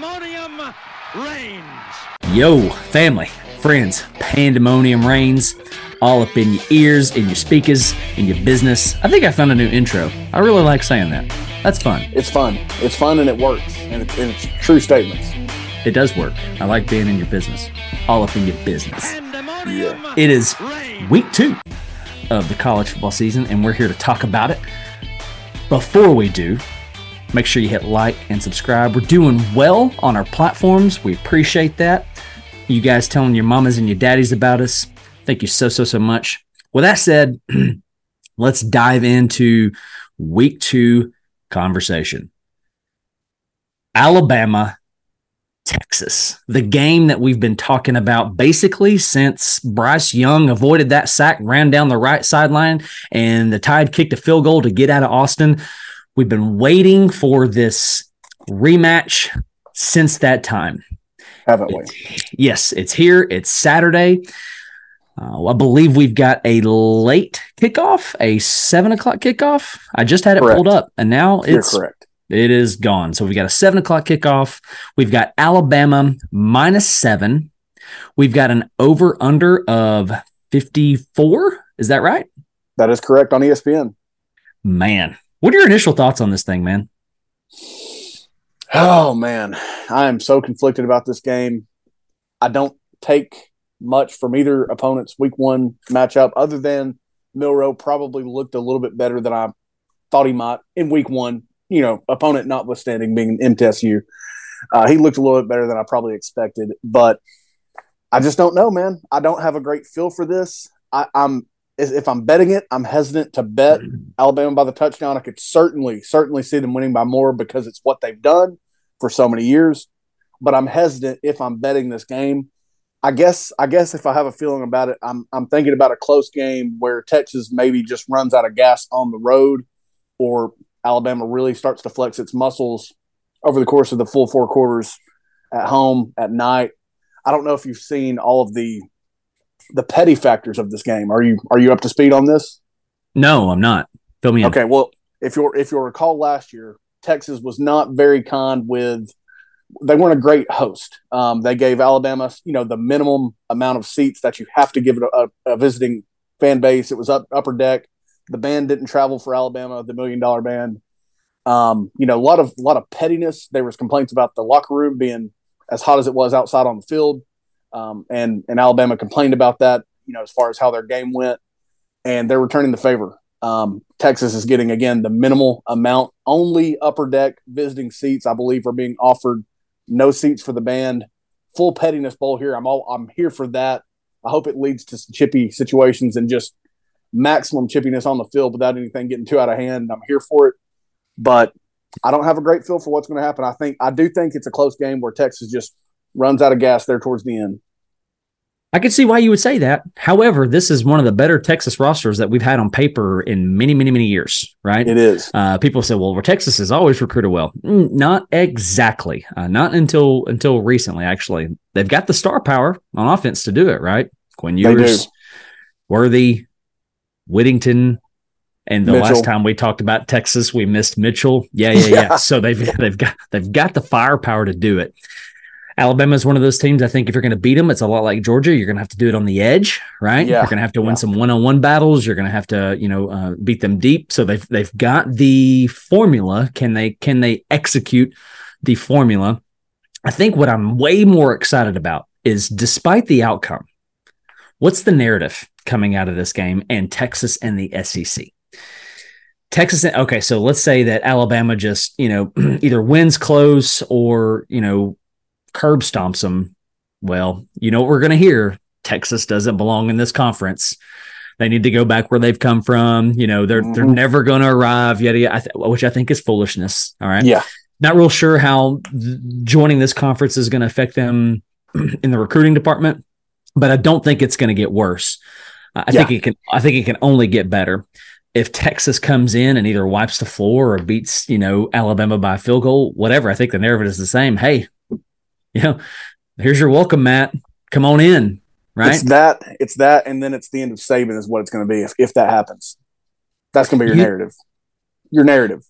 Pandemonium reigns. Yo, family, friends, pandemonium reigns all up in your ears, in your speakers, in your business. I think I found a new intro. I really like saying that. That's fun. It's fun. It's fun and it works. And it's, and it's true statements. It does work. I like being in your business, all up in your business. Pandemonium It is week two of the college football season, and we're here to talk about it. Before we do, make sure you hit like and subscribe. We're doing well on our platforms. We appreciate that. You guys telling your mamas and your daddies about us. Thank you so, so, so much. With that said, let's dive into week two conversation. Alabama Texas, the game that we've been talking about basically since Bryce Young avoided that sack, ran down the right sideline, and the Tide kicked a field goal to get out of Austin. We've been waiting for this rematch since that time. Haven't we? Yes, it's here. It's Saturday. Uh, I believe we've got a late kickoff, a seven o'clock kickoff. I just had it Correct. pulled up, and now You're it's correct. it is gone. So we've got a seven o'clock kickoff. We've got Alabama minus seven. We've got an over under of 54. Is that right? That is correct on ESPN. Man, what are your initial thoughts on this thing, man? Oh man, I am so conflicted about this game. I don't take much from either opponent's week one matchup, other than Milroe probably looked a little bit better than I thought he might in week one. You know, opponent notwithstanding being an MTSU, uh, he looked a little bit better than I probably expected. But I just don't know, man. I don't have a great feel for this. I, I'm if I'm betting it, I'm hesitant to bet mm-hmm. Alabama by the touchdown. I could certainly, certainly see them winning by more because it's what they've done for so many years. But I'm hesitant if I'm betting this game. I guess, I guess if I have a feeling about it, I'm I'm thinking about a close game where Texas maybe just runs out of gas on the road, or Alabama really starts to flex its muscles over the course of the full four quarters at home at night. I don't know if you've seen all of the the petty factors of this game. Are you are you up to speed on this? No, I'm not. Fill me in. Okay, well, if you're if you'll recall last year, Texas was not very kind with. They weren't a great host. Um, they gave Alabama, you know, the minimum amount of seats that you have to give it a, a visiting fan base. It was up upper deck. The band didn't travel for Alabama, the million dollar band. Um, you know, a lot of a lot of pettiness. There was complaints about the locker room being as hot as it was outside on the field, um, and and Alabama complained about that. You know, as far as how their game went, and they're returning the favor. Um, Texas is getting again the minimal amount. Only upper deck visiting seats, I believe, are being offered. No seats for the band. Full pettiness bowl here. I'm all I'm here for that. I hope it leads to some chippy situations and just maximum chippiness on the field without anything getting too out of hand. I'm here for it, but I don't have a great feel for what's going to happen. I think I do think it's a close game where Texas just runs out of gas there towards the end. I can see why you would say that. However, this is one of the better Texas rosters that we've had on paper in many, many, many years, right? It is. Uh, people say, "Well, Texas has always recruited well." Mm, not exactly. Uh, not until until recently. Actually, they've got the star power on offense to do it. Right? Quinn. Ewers, Worthy, Whittington, and the Mitchell. last time we talked about Texas, we missed Mitchell. Yeah, yeah, yeah. Yeah. So they've they've got they've got the firepower to do it. Alabama is one of those teams. I think if you're going to beat them, it's a lot like Georgia. You're going to have to do it on the edge, right? Yeah. You're going to have to win Yeah. some one-on-one battles. You're going to have to, you know, uh, beat them deep. So they've they've got the formula. Can they can they execute the formula? I think what I'm way more excited about is, despite the outcome, what's the narrative coming out of this game and Texas and the SEC? Texas, okay, so let's say that Alabama just, you know, either wins close or, you know, curb stomps them. Well, you know what we're going to hear? Texas doesn't belong in this conference. They need to go back where they've come from. You know, they're they're Mhm. never going to arrive. Yet, I th- which I think is foolishness. All right. Yeah. Not real sure how th- joining this conference is going to affect them in the recruiting department, but I don't think it's going to get worse. I I Yeah. think it can. I think it can only get better if Texas comes in and either wipes the floor or beats, you know, Alabama by a field goal, whatever. I think the narrative is the same. Hey, you know, here's your welcome, mat. Come on in. Right. It's that. It's that, and then it's the end of Saban is what it's going to be if, if that happens. That's going to be your You- narrative. Your narrative.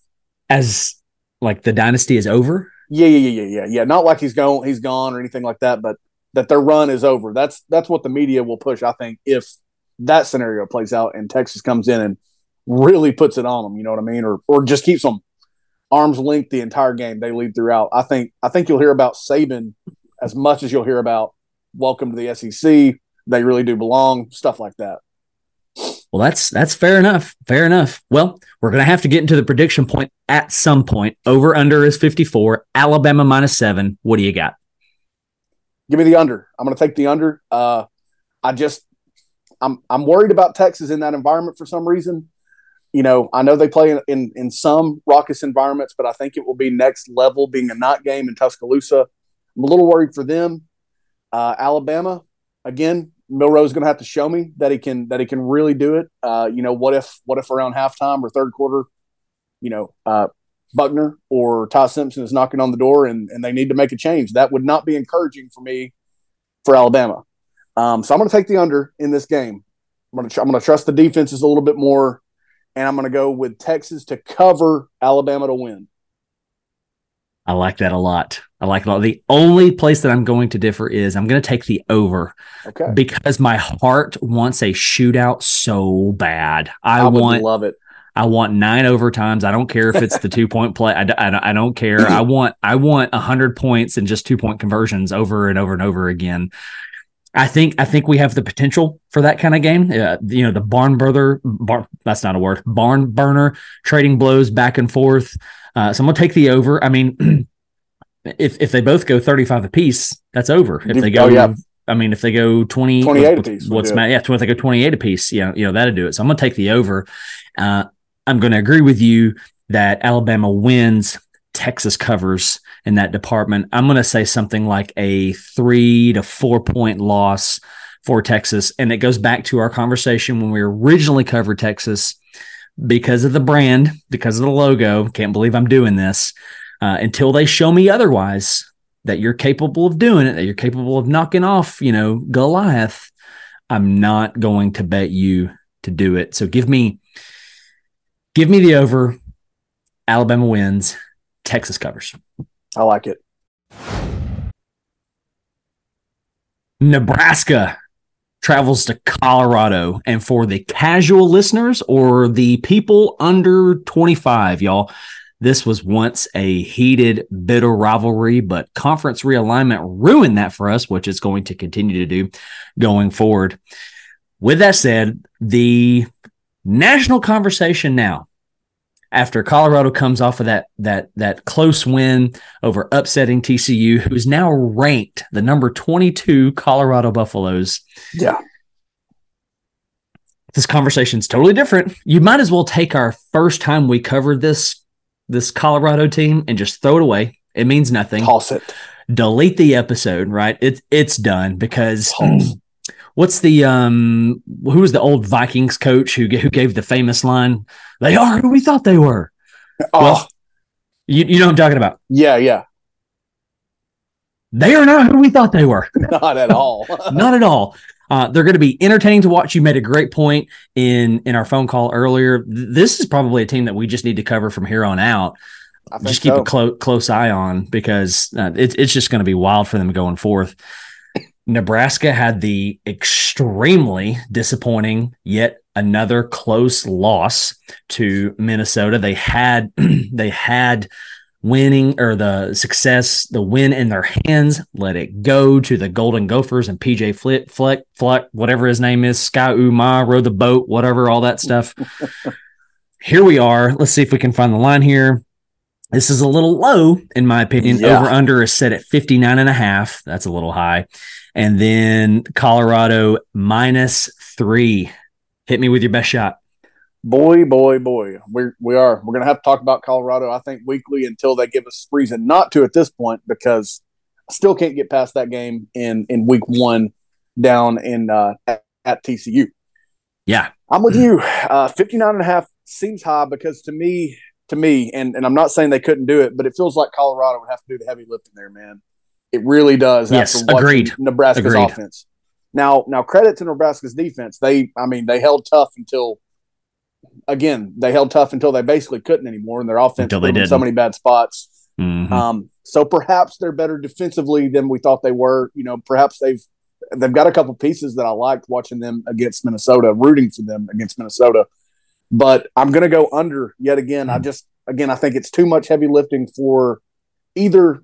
as like the dynasty is over. Yeah, yeah, yeah, yeah, yeah, yeah. Not like he's gone, he's gone or anything like that, but that their run is over. That's that's what the media will push. I think if that scenario plays out and Texas comes in and really puts it on them, you know what I mean, or or just keeps them arms length the entire game. They lead throughout. I think I think you'll hear about Saban as much as you'll hear about welcome to the SEC. They really do belong. Stuff like that. Well, that's that's fair enough. Fair enough. Well, we're gonna have to get into the prediction point at some point. Over under is 54. Alabama minus seven. What do you got? Give me the under. I'm gonna take the under. Uh I just I'm I'm worried about Texas in that environment for some reason. You know, I know they play in, in, in some raucous environments, but I think it will be next level being a not game in Tuscaloosa. I'm a little worried for them. Uh, Alabama, again, Milroe's going to have to show me that he can that he can really do it. Uh, you know, what if what if around halftime or third quarter, you know, uh, Buchner or Ty Simpson is knocking on the door and and they need to make a change. That would not be encouraging for me for Alabama. Um, so I'm going to take the under in this game. I'm going to I'm going to trust the defenses a little bit more, and I'm going to go with Texas to cover Alabama to win. I like that a lot. I like it a lot. The only place that I'm going to differ is I'm going to take the over. Okay. Because my heart wants a shootout so bad. I, I want love it. I want nine overtimes. I don't care if it's the two point play. I, I, I don't care. I want I want hundred points and just two point conversions over and over and over again. I think I think we have the potential for that kind of game. Uh, you know, the barn burner, bar, that's not a word, barn burner, trading blows back and forth. Uh, so I'm gonna take the over. I mean, if if they both go 35 apiece, that's over. If they go, oh, yeah. I mean, if they go 20, 28 apiece, what's my, yeah, if they go 28 apiece, yeah, you know, that'd do it. So I'm gonna take the over. Uh, I'm gonna agree with you that Alabama wins, Texas covers in that department. I'm gonna say something like a three to four point loss for Texas, and it goes back to our conversation when we originally covered Texas because of the brand, because of the logo. Can't believe I'm doing this. Uh, until they show me otherwise that you're capable of doing it, that you're capable of knocking off, you know, Goliath, I'm not going to bet you to do it. So give me, give me the over. Alabama wins. Texas covers. I like it. Nebraska travels to Colorado. And for the casual listeners or the people under 25, y'all, this was once a heated, bitter rivalry, but conference realignment ruined that for us, which it's going to continue to do going forward. With that said, the national conversation now after Colorado comes off of that that that close win over upsetting TCU, who is now ranked the number 22 Colorado Buffaloes. Yeah. This conversation is totally different. You might as well take our first time we covered this this Colorado team and just throw it away. It means nothing. Toss it. Delete the episode, right? It's it's done because what's the um who was the old Vikings coach who who gave the famous line? They are who we thought they were. Oh, well, you you know what I'm talking about? Yeah, yeah. They are not who we thought they were. not at all. not at all. Uh, they're going to be entertaining to watch. You made a great point in in our phone call earlier. This is probably a team that we just need to cover from here on out. Just keep so. a close close eye on because uh, it, it's just going to be wild for them going forth. Nebraska had the extremely disappointing yet another close loss to Minnesota. They had they had winning or the success, the win in their hands, let it go to the Golden Gophers and PJ Flick, Fleck, Fleck, whatever his name is, Ski-U-Mah, row the boat, whatever, all that stuff. here we are. Let's see if we can find the line here. This is a little low, in my opinion. Yeah. Over under is set at 59 and a half. That's a little high. And then Colorado minus three. Hit me with your best shot. Boy, boy, boy. We we are. We're gonna have to talk about Colorado, I think, weekly until they give us reason not to at this point, because I still can't get past that game in in week one down in uh, at, at TCU. Yeah. I'm with you. Uh 59 and a half seems high because to me, to me, and, and I'm not saying they couldn't do it, but it feels like Colorado would have to do the heavy lifting there, man. It really does. Yes, agreed. Nebraska's agreed. offense. Now, now credit to Nebraska's defense. They, I mean, they held tough until again, they held tough until they basically couldn't anymore, and their offense they put them in so many bad spots. Mhm. Um, so perhaps they're better defensively than we thought they were. You know, perhaps they've they've got a couple pieces that I liked watching them against Minnesota, rooting for them against Minnesota. But I'm going to go under yet again. I just again I think it's too much heavy lifting for either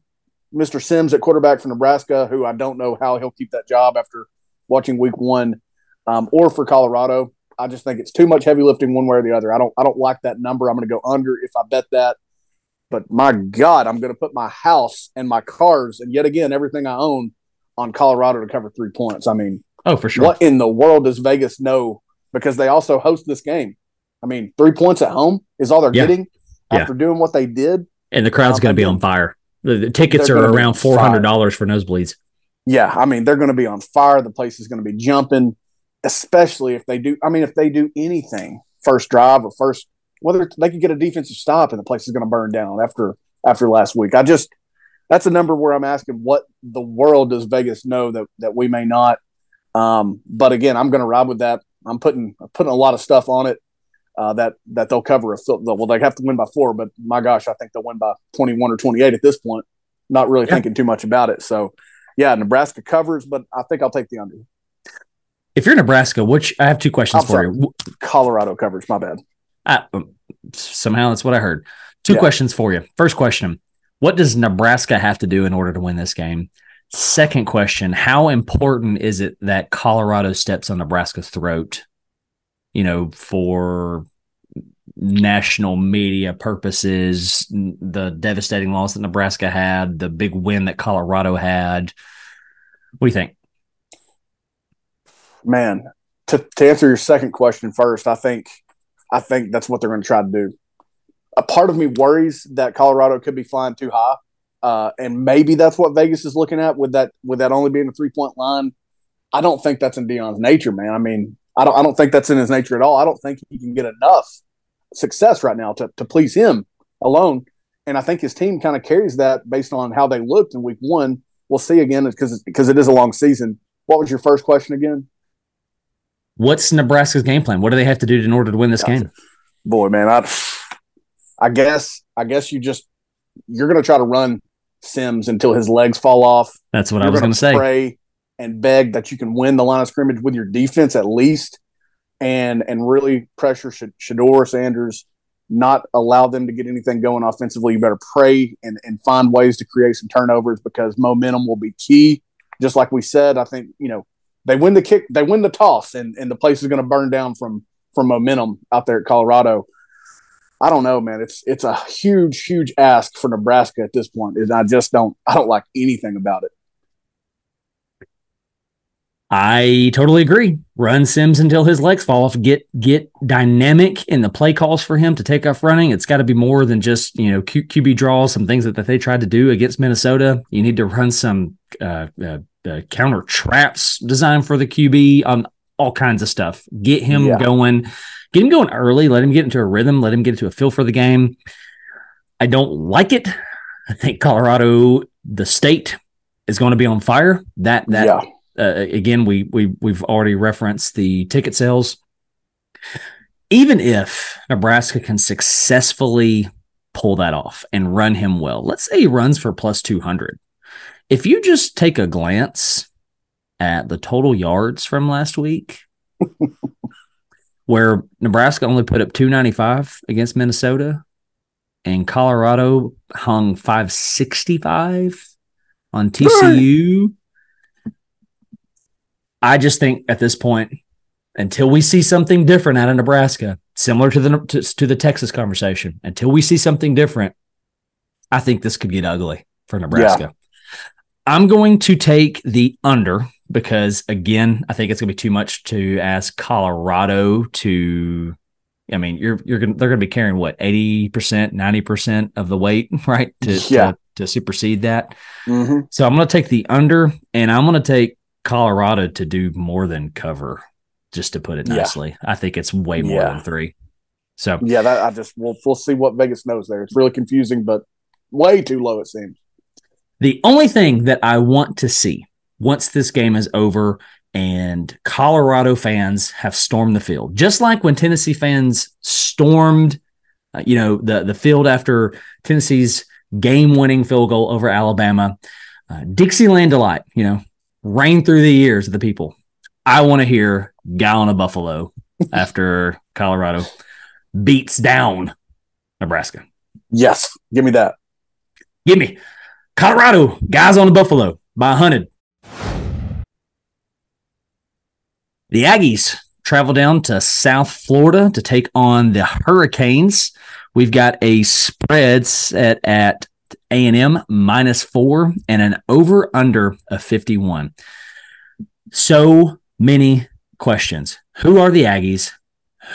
Mr. Sims at quarterback for Nebraska, who I don't know how he'll keep that job after watching Week One, um, or for Colorado. I just think it's too much heavy lifting one way or the other. I don't I don't like that number. I'm going to go under if I bet that. But my God, I'm going to put my house and my cars and yet again everything I own on Colorado to cover three points. I mean, oh, for sure. what in the world does Vegas know? Because they also host this game. I mean, three points at home is all they're Yeah. getting Yeah. after doing what they did. And the crowd's Um, going to be on fire. The, the tickets are around four hundred dollars for nosebleeds. Yeah, I mean, they're going to be on fire. The place is going to be jumping, especially if they do. I mean, if they do anything first drive or first, whether they could get a defensive stop and the place is going to burn down after after last week. I just that's a number where I'm asking what the world does Vegas know that that we may not. Um, but again, I'm going to ride with that. I'm putting putting a lot of stuff on it uh, that that they'll cover a field. Well, they have to win by four, but my gosh, I think they'll win by 21 or 28 at this point. Not really Yeah. thinking too much about it. So, yeah, Nebraska covers, but I think I'll take the under. If you're Nebraska, which I have two questions I'm for sorry. you. Colorado covers. My bad. I, um, somehow that's what I heard. Two Yeah. questions for you. First question What does Nebraska have to do in order to win this game? Second question How important is it that Colorado steps on Nebraska's throat, you know, for national media purposes, the devastating loss that Nebraska had, the big win that Colorado had? What do you think? Man, to, to answer your second question first, I think I think that's what they're going to try to do. A part of me worries that Colorado could be flying too high, uh, and maybe that's what Vegas is looking at with that with that only being a three point line. I don't think that's in Deion's nature, man. I mean, I don't I don't think that's in his nature at all. I don't think he can get enough success right now to to please him alone. And I think his team kind of carries that based on how they looked in week one. We'll see again because because it is a long season. What was your first question again? What's Nebraska's game plan? What do they have to do in order to win this Gotcha. game? boy, man, I, I guess, I guess you just you're going to try to run Sims until his legs fall off. That's what You're I was gonna going to say. Pray and beg that you can win the line of scrimmage with your defense at least, and and really pressure Sh- Shedeur Sanders, not allow them to get anything going offensively. You better pray and and find ways to create some turnovers because momentum will be key. Just like we said, I think you know they win the kick, they win the toss, and and the place is going to burn down from from momentum out there at Colorado. I don't know, man. It's it's a huge, huge ask for Nebraska at this point. And I just don't I don't like anything about it. I totally agree. Run Sims until his legs fall off. Get get dynamic in the play calls for him to take off running. It's got to be more than just you know Q, QB draws, some things that, that they tried to do against Minnesota. You need to run some uh, uh, uh, counter traps designed for the QB on all kinds of stuff. Get him Yeah. going. Get him going early. Let him get into a rhythm. Let him get into a feel for the game. I don't like it. I think Colorado, the state, is going to be on fire. That that yeah. Uh, again, we we we've already referenced the ticket sales. Even if Nebraska can successfully pull that off and run him well, let's say he runs for plus two hundred. If you just take a glance at the total yards from last week, where Nebraska only put up two ninety five against Minnesota, and Colorado hung five sixty five on TCU. I just think at this point, until we see something different out of Nebraska, similar to the to, to the Texas conversation, until we see something different, I think this could get ugly for Nebraska. I'm going to take the under because again, I think it's going to be too much to ask Colorado to. I mean, you're you're going they're going to be carrying what eighty percent, ninety percent of the weight, right? To, Yeah. to to supersede that. hmm So I'm going to take the under, and I'm going to take Colorado to do more than cover, just to put it Yeah. nicely. I think it's way more Yeah. than three. So Yeah, that I just we'll we'll see what Vegas knows there. It's really confusing, but way too low it seems. the only thing that I want to see once this game is over and Colorado fans have stormed the field, just like when Tennessee fans stormed, uh, you know, the the field after Tennessee's game-winning field goal over Alabama. Uh, Dixieland delight, you know, rain through the ears of the people. I want to hear gallon of Buffalo after Colorado beats down Nebraska. Yes, give me that. Give me Colorado guys on the Buffalo by 100. The Aggies travel down to South Florida to take on the Hurricanes. We've got a spread set at A&M minus four and an over under of 51. So many questions. Who are the Aggies?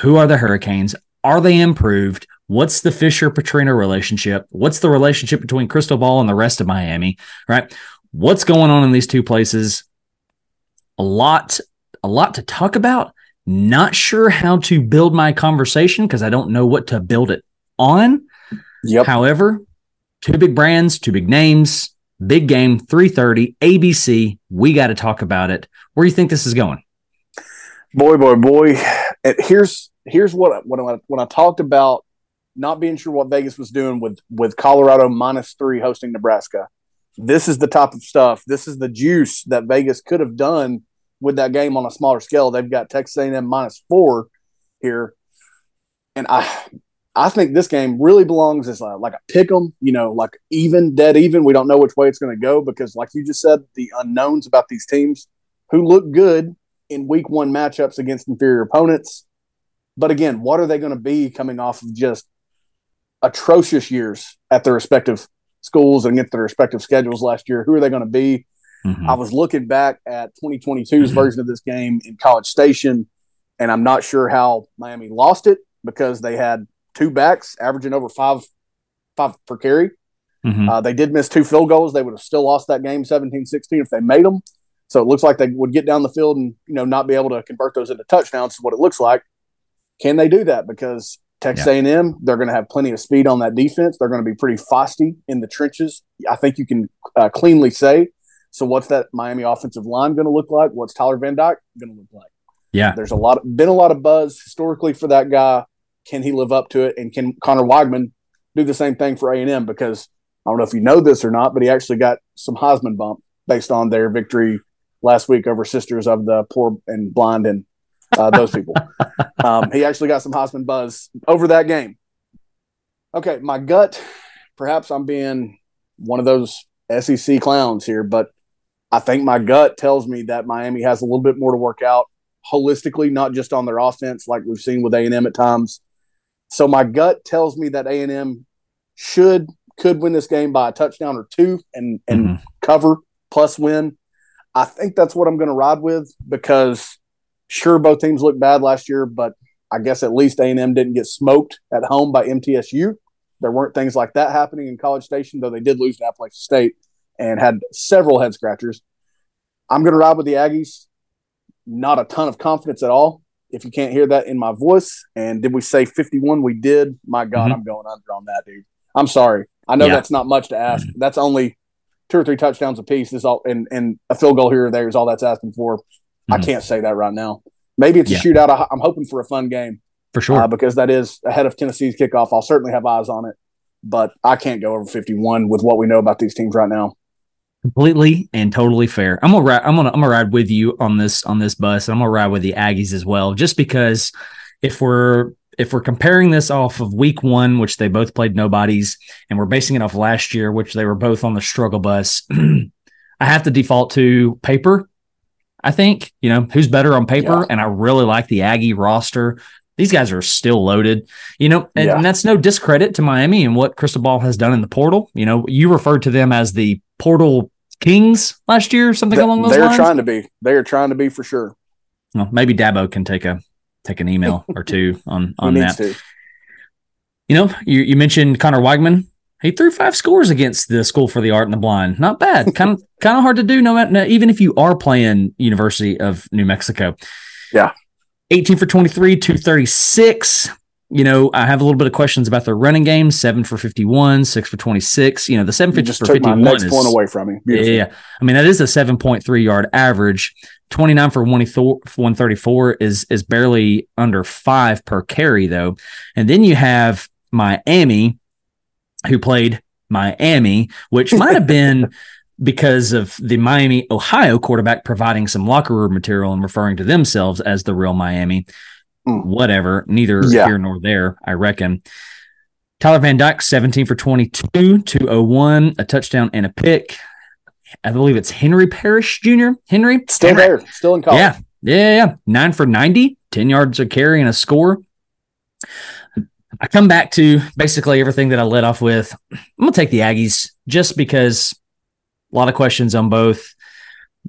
Who are the Hurricanes? Are they improved? What's the Fisher Petrino relationship? What's the relationship between Cristobal and the rest of Miami? Right? What's going on in these two places? A lot, a lot to talk about. Not sure how to build my conversation because I don't know what to build it on. Yep. However, two big brands, two big names, big game, 330, ABC. We got to talk about it. Where do you think this is going? Boy, boy, boy. Here's here's what when I, when I talked about not being sure what Vegas was doing with with Colorado minus three hosting Nebraska. This is the type of stuff. This is the juice that Vegas could have done with that game on a smaller scale. They've got Texas A&M minus four here, and I I think this game really belongs as a, like a pick 'em. You know, like even dead even. We don't know which way it's going to go because, like you just said, the unknowns about these teams who look good in week one matchups against inferior opponents. But again, what are they going to be coming off of just atrocious years at their respective schools and against their respective schedules last year? Who are they going to be? Mm-hmm. I was looking back at 2022's mm-hmm. version of this game in College Station, and I'm not sure how Miami lost it because they had two backs averaging over five five per carry. Mm-hmm. Uh, they did miss two field goals. They would have still lost that game 17 16 if they made them. So it looks like they would get down the field and you know not be able to convert those into touchdowns. Is what it looks like. Can they do that? Because Texas yeah. A&M, they're going to have plenty of speed on that defense. They're going to be pretty feisty in the trenches. I think you can uh, cleanly say. So, what's that Miami offensive line going to look like? What's Tyler Van Dyke going to look like? Yeah, there's a lot of, been a lot of buzz historically for that guy. Can he live up to it? And can Conner Weigman do the same thing for A&M? Because I don't know if you know this or not, but he actually got some Heisman bump based on their victory last week over Sisters of the Poor and Blind and uh, those people. um, he actually got some Heisman buzz over that game. Okay, my gut, perhaps I'm being one of those SEC clowns here, but I think my gut tells me that Miami has a little bit more to work out holistically, not just on their offense, like we've seen with A and M at times. So my gut tells me that A and M should could win this game by a touchdown or two and and mm-hmm. cover plus win. I think that's what I'm going to ride with because sure both teams looked bad last year, but I guess at least A&M didn't get smoked at home by MTSU. There weren't things like that happening in College Station, though they did lose to Appalachian State and had several head scratchers. I'm going to ride with the Aggies. Not a ton of confidence at all. If you can't hear that in my voice, and did we say 51? We did. My God, mm-hmm. I'm going under on that, dude. I'm sorry. I know yeah. that's not much to ask. Mm-hmm. That's only two or three touchdowns a piece is all and, and a field goal here or there is all that's asking for. Mm-hmm. I can't say that right now. Maybe it's yeah. a shootout. I, am hoping for a fun game for sure uh, because that is ahead of Tennessee's kickoff. I'll certainly have eyes on it, but I can't go over 51 with what we know about these teams right now. Completely and totally fair. I'm gonna ride. I'm gonna I'm gonna ride with you on this on this bus. I'm gonna ride with the Aggies as well, just because if we're if we're comparing this off of week one, which they both played nobodies, and we're basing it off last year, which they were both on the struggle bus, I have to default to paper. I think, you know, who's better on paper. Yeah. And I really like the Aggie roster. These guys are still loaded, you know, and, yeah. and that's no discredit to Miami and what Cristobal has done in the portal. You know, you referred to them as the portal kings last year, something they, along those they're lines. They're trying to be. They are trying to be for sure. Well, maybe Dabo can take a take an email or two on on that. To. You know, you, you mentioned Conner Weigman. He threw five scores against the School for the Art and the Blind. Not bad. kind of kind of hard to do. No, matter, even if you are playing University of New Mexico. Yeah, eighteen for twenty three, two thirty six. You know, I have a little bit of questions about their running game. Seven for fifty-one, six for twenty-six. You know, the seven for fifty-one next is, point away from me. Beautiful. Yeah, I mean that is a seven point three yard average 29 for 134 is is barely under five per carry though. And then you have Miami, who played Miami, which might have been because of the Miami, Ohio quarterback providing some locker room material and referring to themselves as the real Miami. Mm. Whatever, neither yeah. here nor there, I reckon. Tyler Van Dyke, 17 for 22, 201, a touchdown and a pick. I believe it's Henry Parrish Jr. Henry. Still Henry. there, still in college. Yeah. Yeah. Yeah. Nine for 90, 10 yards of carry and a score. I come back to basically everything that I led off with. I'm going to take the Aggies just because a lot of questions on both.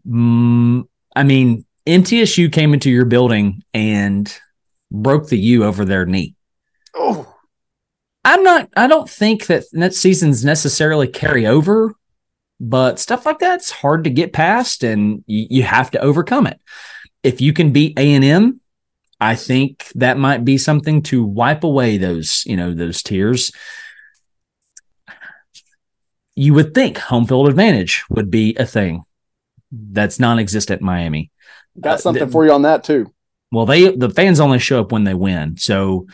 Mm, I mean, MTSU came into your building and broke the U over their knee. Oh. I'm not, I don't think that net seasons necessarily carry over, but stuff like that's hard to get past and you, you have to overcome it. If you can beat A&M, I think that might be something to wipe away those, you know, those tears you would think home field advantage would be a thing that's non-existent Miami. Got uh, something uh, for you on that too. Well, they the fans only show up when they win. So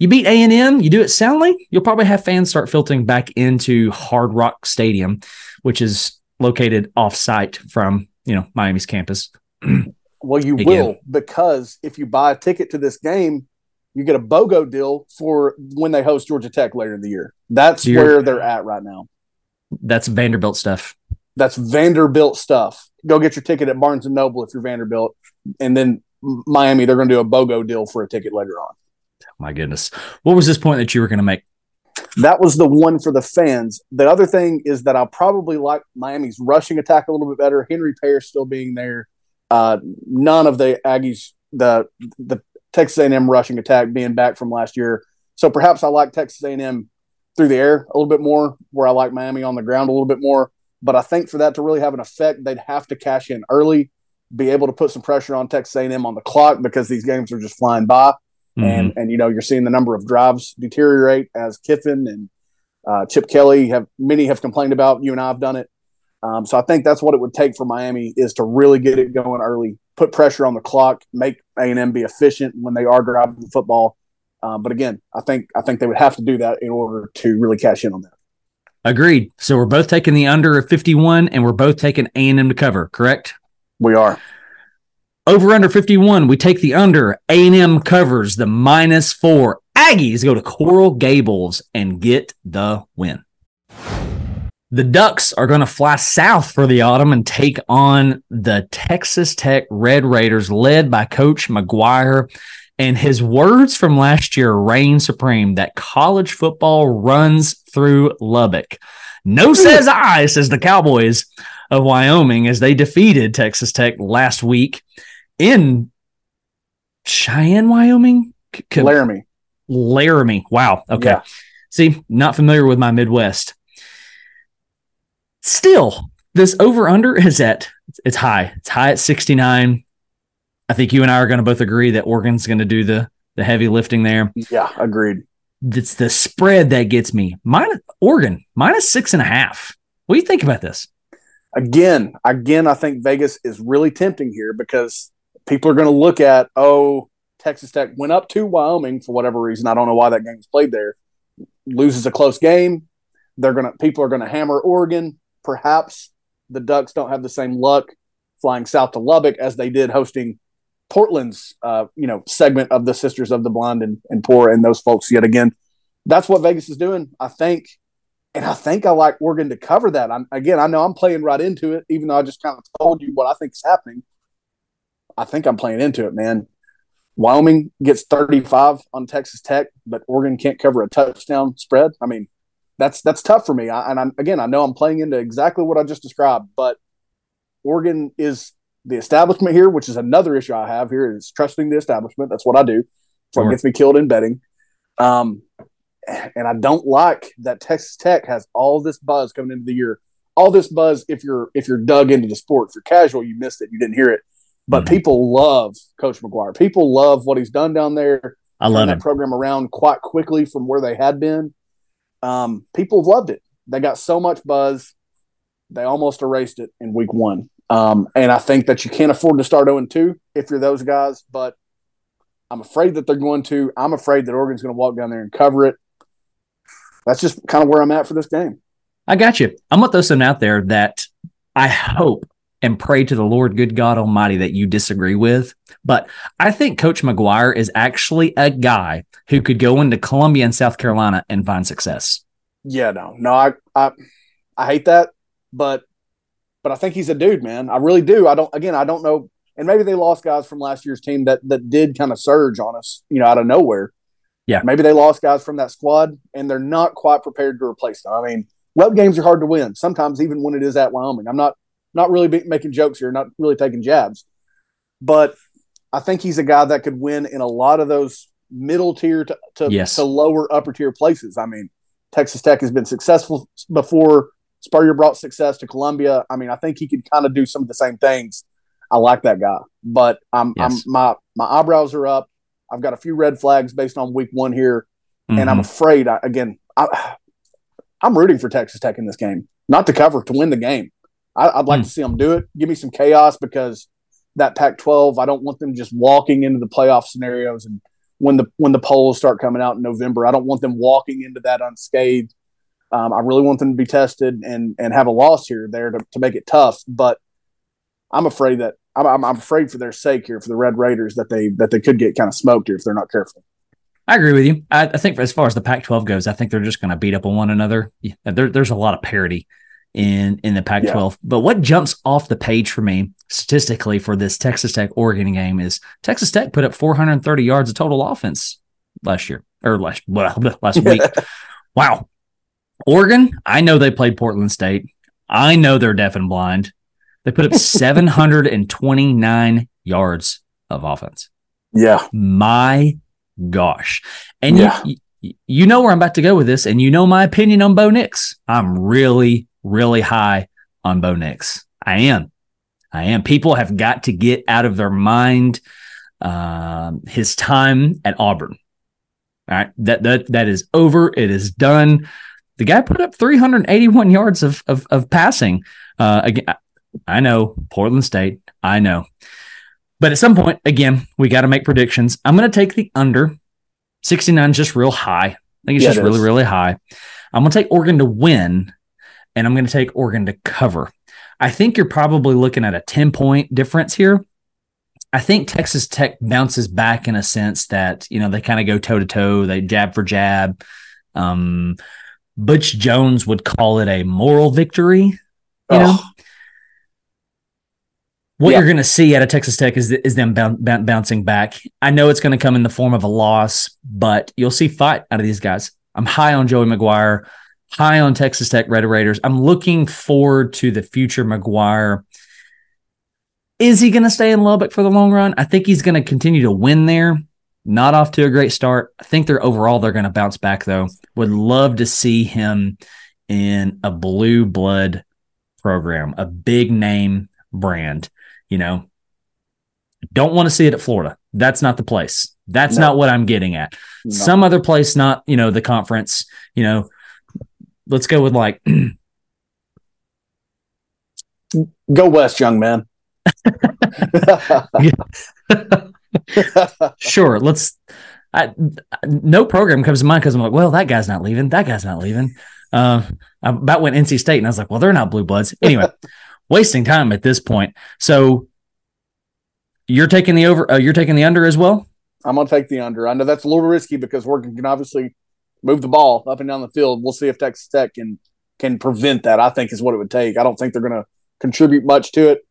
you beat A and M, you do it soundly, you'll probably have fans start filtering back into Hard Rock Stadium, which is located off-site from you know Miami's campus. well, you Again. will because if you buy a ticket to this game, you get a BOGO deal for when they host Georgia Tech later in the year. That's so where they're at right now. That's Vanderbilt stuff. That's Vanderbilt stuff. Go get your ticket at Barnes and Noble if you're Vanderbilt, and then Miami they're going to do a BOGO deal for a ticket later on. My goodness, what was this point that you were going to make? That was the one for the fans. The other thing is that I'll probably like Miami's rushing attack a little bit better. Henry Parrish still being there. Uh, none of the Aggies, the the Texas A&M rushing attack being back from last year. So perhaps I like Texas A&M through the air a little bit more, where I like Miami on the ground a little bit more. But I think for that to really have an effect, they'd have to cash in early, be able to put some pressure on Texas A&M on the clock because these games are just flying by, mm-hmm. and and you know you're seeing the number of drives deteriorate as Kiffin and uh, Chip Kelly have many have complained about. You and I have done it. Um, so I think that's what it would take for Miami is to really get it going early, put pressure on the clock, make A&M be efficient when they are driving the football, um, but again, I think I think they would have to do that in order to really cash in on that. Agreed. So we're both taking the under of 51 and we're both taking A&M to cover, correct? We are. Over under 51, we take the under. A&M covers the minus 4. Aggies go to Coral Gables and get the win. The Ducks are going to fly south for the autumn and take on the Texas Tech Red Raiders led by coach McGuire and his words from last year reign supreme that college football runs through Lubbock. No says I, says the Cowboys of Wyoming as they defeated Texas Tech last week in Cheyenne, Wyoming? C- Laramie. Laramie. Wow. Okay. Yeah. See, not familiar with my Midwest. Still, this over under is at it's high. It's high at 69. I think you and I are going to both agree that Oregon's going to do the the heavy lifting there. Yeah, agreed. It's the spread that gets me. Minus Oregon minus six and a half. What do you think about this? Again, again, I think Vegas is really tempting here because people are going to look at oh, Texas Tech went up to Wyoming for whatever reason. I don't know why that game was played there. Loses a close game. They're gonna people are going to hammer Oregon. Perhaps the Ducks don't have the same luck flying south to Lubbock as they did hosting Portland's uh, you know segment of the Sisters of the Blind and, and Poor and those folks yet again. That's what Vegas is doing, I think, and I think I like Oregon to cover that. I'm again, I know I'm playing right into it, even though I just kind of told you what I think is happening. I think I'm playing into it, man. Wyoming gets 35 on Texas Tech, but Oregon can't cover a touchdown spread. I mean, that's that's tough for me. I, and I'm, again, I know I'm playing into exactly what I just described, but Oregon is the establishment here, which is another issue I have here, is trusting the establishment. That's what I do. So sure. it gets me killed in betting. Um, and I don't like that Texas Tech has all this buzz coming into the year. All this buzz if you're if you're dug into the sport. If you're casual, you missed it. You didn't hear it. But mm-hmm. people love Coach McGuire. People love what he's done down there. I love that program around quite quickly from where they had been. Um, people have loved it. They got so much buzz they almost erased it in week one. Um, and I think that you can't afford to start 0 2 if you're those guys, but I'm afraid that they're going to. I'm afraid that Oregon's going to walk down there and cover it. That's just kind of where I'm at for this game. I got you. I'm going to throw something out there that I hope and pray to the Lord, good God Almighty, that you disagree with. But I think Coach McGuire is actually a guy who could go into Columbia and South Carolina and find success. Yeah, no, no, I, I, I hate that, but, but I think he's a dude, man. I really do. I don't. Again, I don't know, and maybe they lost guys from last year's team that that did kind of surge on us, you know, out of nowhere. Yeah, maybe they lost guys from that squad, and they're not quite prepared to replace them. I mean, web games are hard to win sometimes, even when it is at Wyoming. I'm not not really be, making jokes here, not really taking jabs, but I think he's a guy that could win in a lot of those middle tier to to, yes. to lower upper tier places. I mean, Texas Tech has been successful before. Spurrier brought success to Columbia. I mean, I think he could kind of do some of the same things. I like that guy, but I'm, yes. I'm my my eyebrows are up. I've got a few red flags based on week one here, mm-hmm. and I'm mm-hmm. afraid. I, again, I, I'm rooting for Texas Tech in this game, not to cover, to win the game. I, would like mm. to see them do it. Give me some chaos because that Pac-12, I don't want them just walking into the playoff scenarios and when the when the polls start coming out in November, I don't want them walking into that unscathed. Um, I really want them to be tested and and have a loss here there to, to make it tough. But I'm afraid that I'm, I'm afraid for their sake here for the Red Raiders that they that they could get kind of smoked here if they're not careful. I agree with you. I, I think as far as the Pac-12 goes, I think they're just going to beat up on one another. Yeah, there, there's a lot of parity in in the Pac-12. Yeah. But what jumps off the page for me statistically for this Texas Tech Oregon game is Texas Tech put up 430 yards of total offense last year or last well, last week. wow. Oregon, I know they played Portland State. I know they're deaf and blind. They put up 729 yards of offense. Yeah. My gosh. And yeah. you, you know where I'm about to go with this, and you know my opinion on Bo Nix. I'm really, really high on Bo Nix. I am. I am. People have got to get out of their mind um, his time at Auburn. All right, that that that is over. It is done. The guy put up 381 yards of of, of passing. Uh, again, I know Portland State. I know, but at some point, again, we got to make predictions. I'm going to take the under. 69 is just real high. I think it's yeah, just it really, really high. I'm going to take Oregon to win and I'm going to take Oregon to cover. I think you're probably looking at a 10 point difference here. I think Texas Tech bounces back in a sense that, you know, they kind of go toe to toe, they jab for jab. Um, Butch Jones would call it a moral victory. You oh. know, what yeah. you're going to see out of Texas Tech is is them bouncing back. I know it's going to come in the form of a loss, but you'll see fight out of these guys. I'm high on Joey McGuire high on Texas Tech Red Raiders. I'm looking forward to the future McGuire. Is he going to stay in Lubbock for the long run? I think he's going to continue to win there. Not off to a great start. I think they're overall they're going to bounce back though. Would love to see him in a blue blood program, a big name brand. You know, don't want to see it at Florida. That's not the place. That's no. not what I'm getting at. No. Some other place, not you know the conference. You know, let's go with like go west, young man. sure, let's. I, no program comes to mind because I'm like, well, that guy's not leaving. That guy's not leaving. Uh, I about went NC State, and I was like, well, they're not blue bloods anyway. Wasting time at this point. So you're taking the over. Uh, you're taking the under as well. I'm gonna take the under. I know that's a little risky because Oregon can obviously move the ball up and down the field. We'll see if Texas Tech can can prevent that. I think is what it would take. I don't think they're going to contribute much to it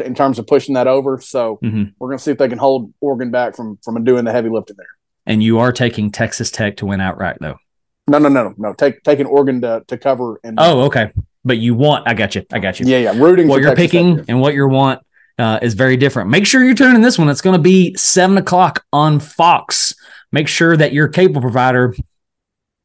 in terms of pushing that over. So mm-hmm. we're going to see if they can hold Oregon back from from doing the heavy lifting there. And you are taking Texas Tech to win outright, though. No, no, no, no. Take taking Oregon to to cover. And oh, okay. But you want? I got you. I got you. Yeah, yeah. Rooting. What you're Texas picking Tech. and what you want uh, is very different. Make sure you're tuning this one. It's going to be seven o'clock on Fox. Make sure that your cable provider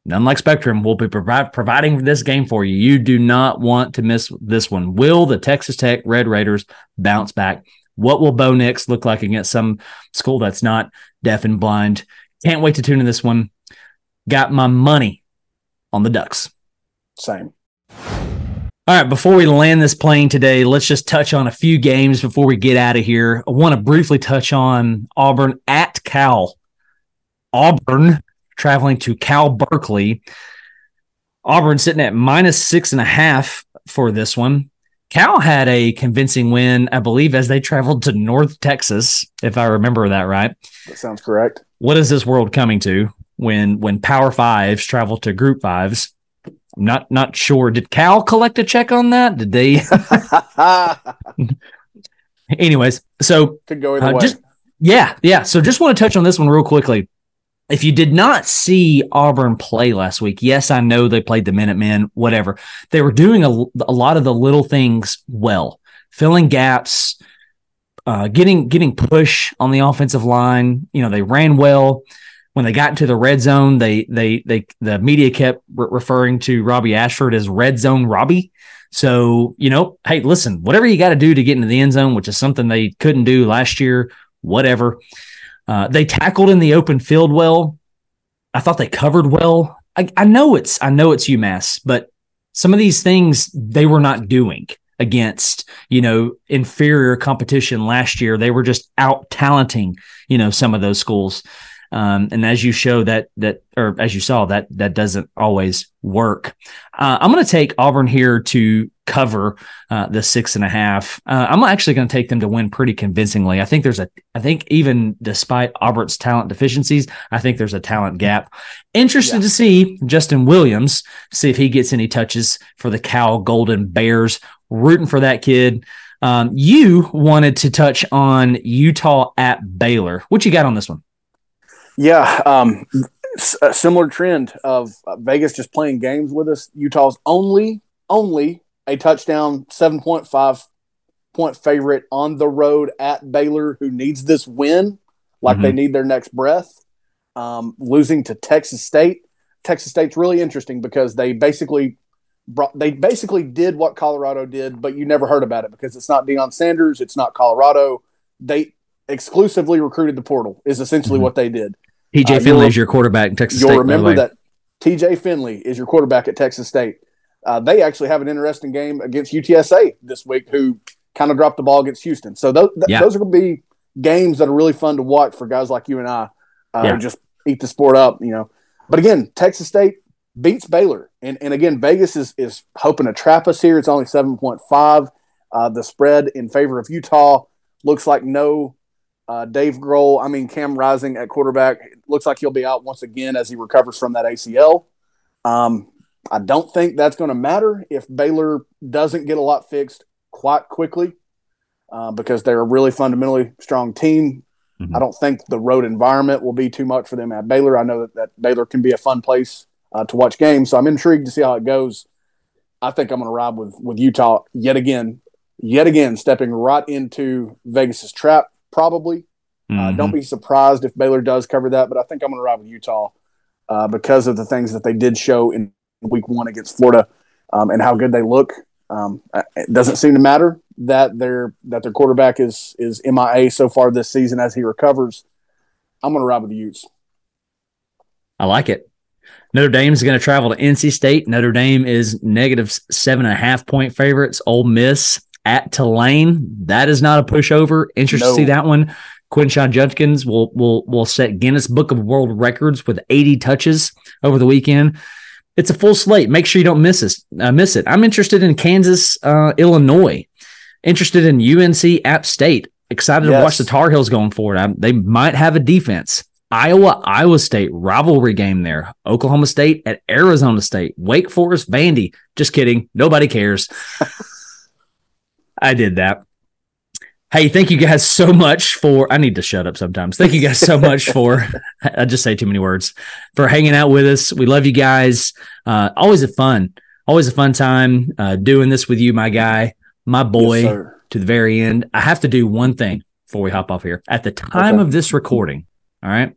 unlike Spectrum, will be provi- providing this game for you. You do not want to miss this one. Will the Texas Tech Red Raiders bounce back? What will Bo Nix look like against some school that's not deaf and blind? Can't wait to tune in this one. Got my money on the Ducks. Same. All right, before we land this plane today, let's just touch on a few games before we get out of here. I want to briefly touch on Auburn at Cal. Auburn traveling to Cal Berkeley. Auburn sitting at minus six and a half for this one. Cal had a convincing win, I believe, as they traveled to North Texas, if I remember that right. That sounds correct. What is this world coming to when when Power Fives travel to Group Fives? I'm not not sure. Did Cal collect a check on that? Did they? Anyways, so could go either uh, way. Just, yeah, yeah. So just want to touch on this one real quickly. If you did not see Auburn play last week, yes, I know they played the Minutemen, whatever. They were doing a, a lot of the little things well, filling gaps, uh, getting getting push on the offensive line. You know, they ran well. When they got into the red zone, they they they the media kept re- referring to Robbie Ashford as Red Zone Robbie. So you know, hey, listen, whatever you got to do to get into the end zone, which is something they couldn't do last year, whatever. Uh, they tackled in the open field well. I thought they covered well. I, I know it's I know it's UMass, but some of these things they were not doing against you know inferior competition last year. They were just out talenting you know some of those schools. Um, and as you show that that or as you saw that that doesn't always work. Uh, I'm going to take Auburn here to cover uh, the six and a half. Uh, I'm actually going to take them to win pretty convincingly. I think there's a, I think even despite Auburn's talent deficiencies, I think there's a talent gap. Interested yeah. to see Justin Williams, see if he gets any touches for the Cal Golden Bears. Rooting for that kid. Um, you wanted to touch on Utah at Baylor. What you got on this one? Yeah, um, a similar trend of uh, Vegas just playing games with us. Utah's only only a touchdown, seven point five point favorite on the road at Baylor, who needs this win like mm-hmm. they need their next breath. Um, losing to Texas State. Texas State's really interesting because they basically brought they basically did what Colorado did, but you never heard about it because it's not Deion Sanders, it's not Colorado. They exclusively recruited the portal is essentially mm-hmm. what they did. TJ uh, Finley is your quarterback in Texas you'll State. You'll remember that TJ Finley is your quarterback at Texas State. Uh, they actually have an interesting game against UTSA this week, who kind of dropped the ball against Houston. So those, th- yeah. those are going to be games that are really fun to watch for guys like you and I. Uh, yeah. Just eat the sport up, you know. But again, Texas State beats Baylor, and and again, Vegas is is hoping to trap us here. It's only seven point five. Uh, the spread in favor of Utah looks like no uh, Dave Grohl, I mean Cam Rising at quarterback, looks like he'll be out once again as he recovers from that ACL. Um, I don't think that's going to matter if Baylor doesn't get a lot fixed quite quickly uh, because they're a really fundamentally strong team. Mm-hmm. I don't think the road environment will be too much for them at Baylor. I know that, that Baylor can be a fun place uh, to watch games, so I'm intrigued to see how it goes. I think I'm going to ride with with Utah yet again, yet again, stepping right into Vegas's trap probably. Mm-hmm. Uh, don't mm-hmm. be surprised if Baylor does cover that, but I think I'm going to ride with Utah uh, because of the things that they did show in week one against Florida um, and how good they look. Um, it doesn't seem to matter that their that their quarterback is is MIA so far this season as he recovers. I'm going to ride with the Utes. I like it. Notre Dame is going to travel to NC State. Notre Dame is negative seven and a half point favorites. Ole Miss at Tulane. That is not a pushover. Interested no. to see that one. Quinshon Judkins will will will set Guinness Book of World Records with 80 touches over the weekend. It's a full slate. Make sure you don't miss us. Uh, miss it. I'm interested in Kansas, uh, Illinois. Interested in UNC App State. Excited yes. to watch the Tar Heels going forward. I, they might have a defense. Iowa, Iowa State rivalry game there. Oklahoma State at Arizona State. Wake Forest, Vandy. Just kidding. Nobody cares. I did that. Hey, thank you guys so much for. I need to shut up sometimes. Thank you guys so much for. I just say too many words for hanging out with us. We love you guys. Uh, always a fun, always a fun time uh, doing this with you, my guy, my boy, yes, to the very end. I have to do one thing before we hop off here. At the time okay. of this recording, all right,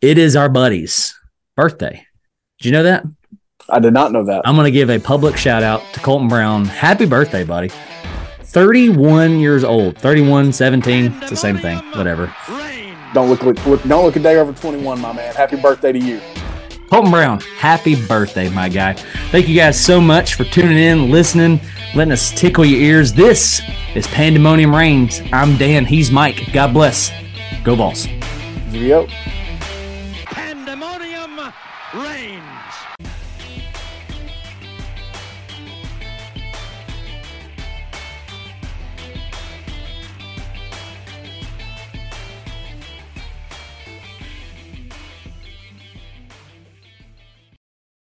it is our buddy's birthday. Did you know that? I did not know that. I'm going to give a public shout out to Colton Brown. Happy birthday, buddy. 31 years old. 31, 17, it's the same thing. Whatever. Don't look, look, look don't look a day over 21, my man. Happy birthday to you. Colton Brown, happy birthday, my guy. Thank you guys so much for tuning in, listening, letting us tickle your ears. This is Pandemonium Reigns. I'm Dan. He's Mike. God bless. Go Vols. Yo. Pandemonium reigns.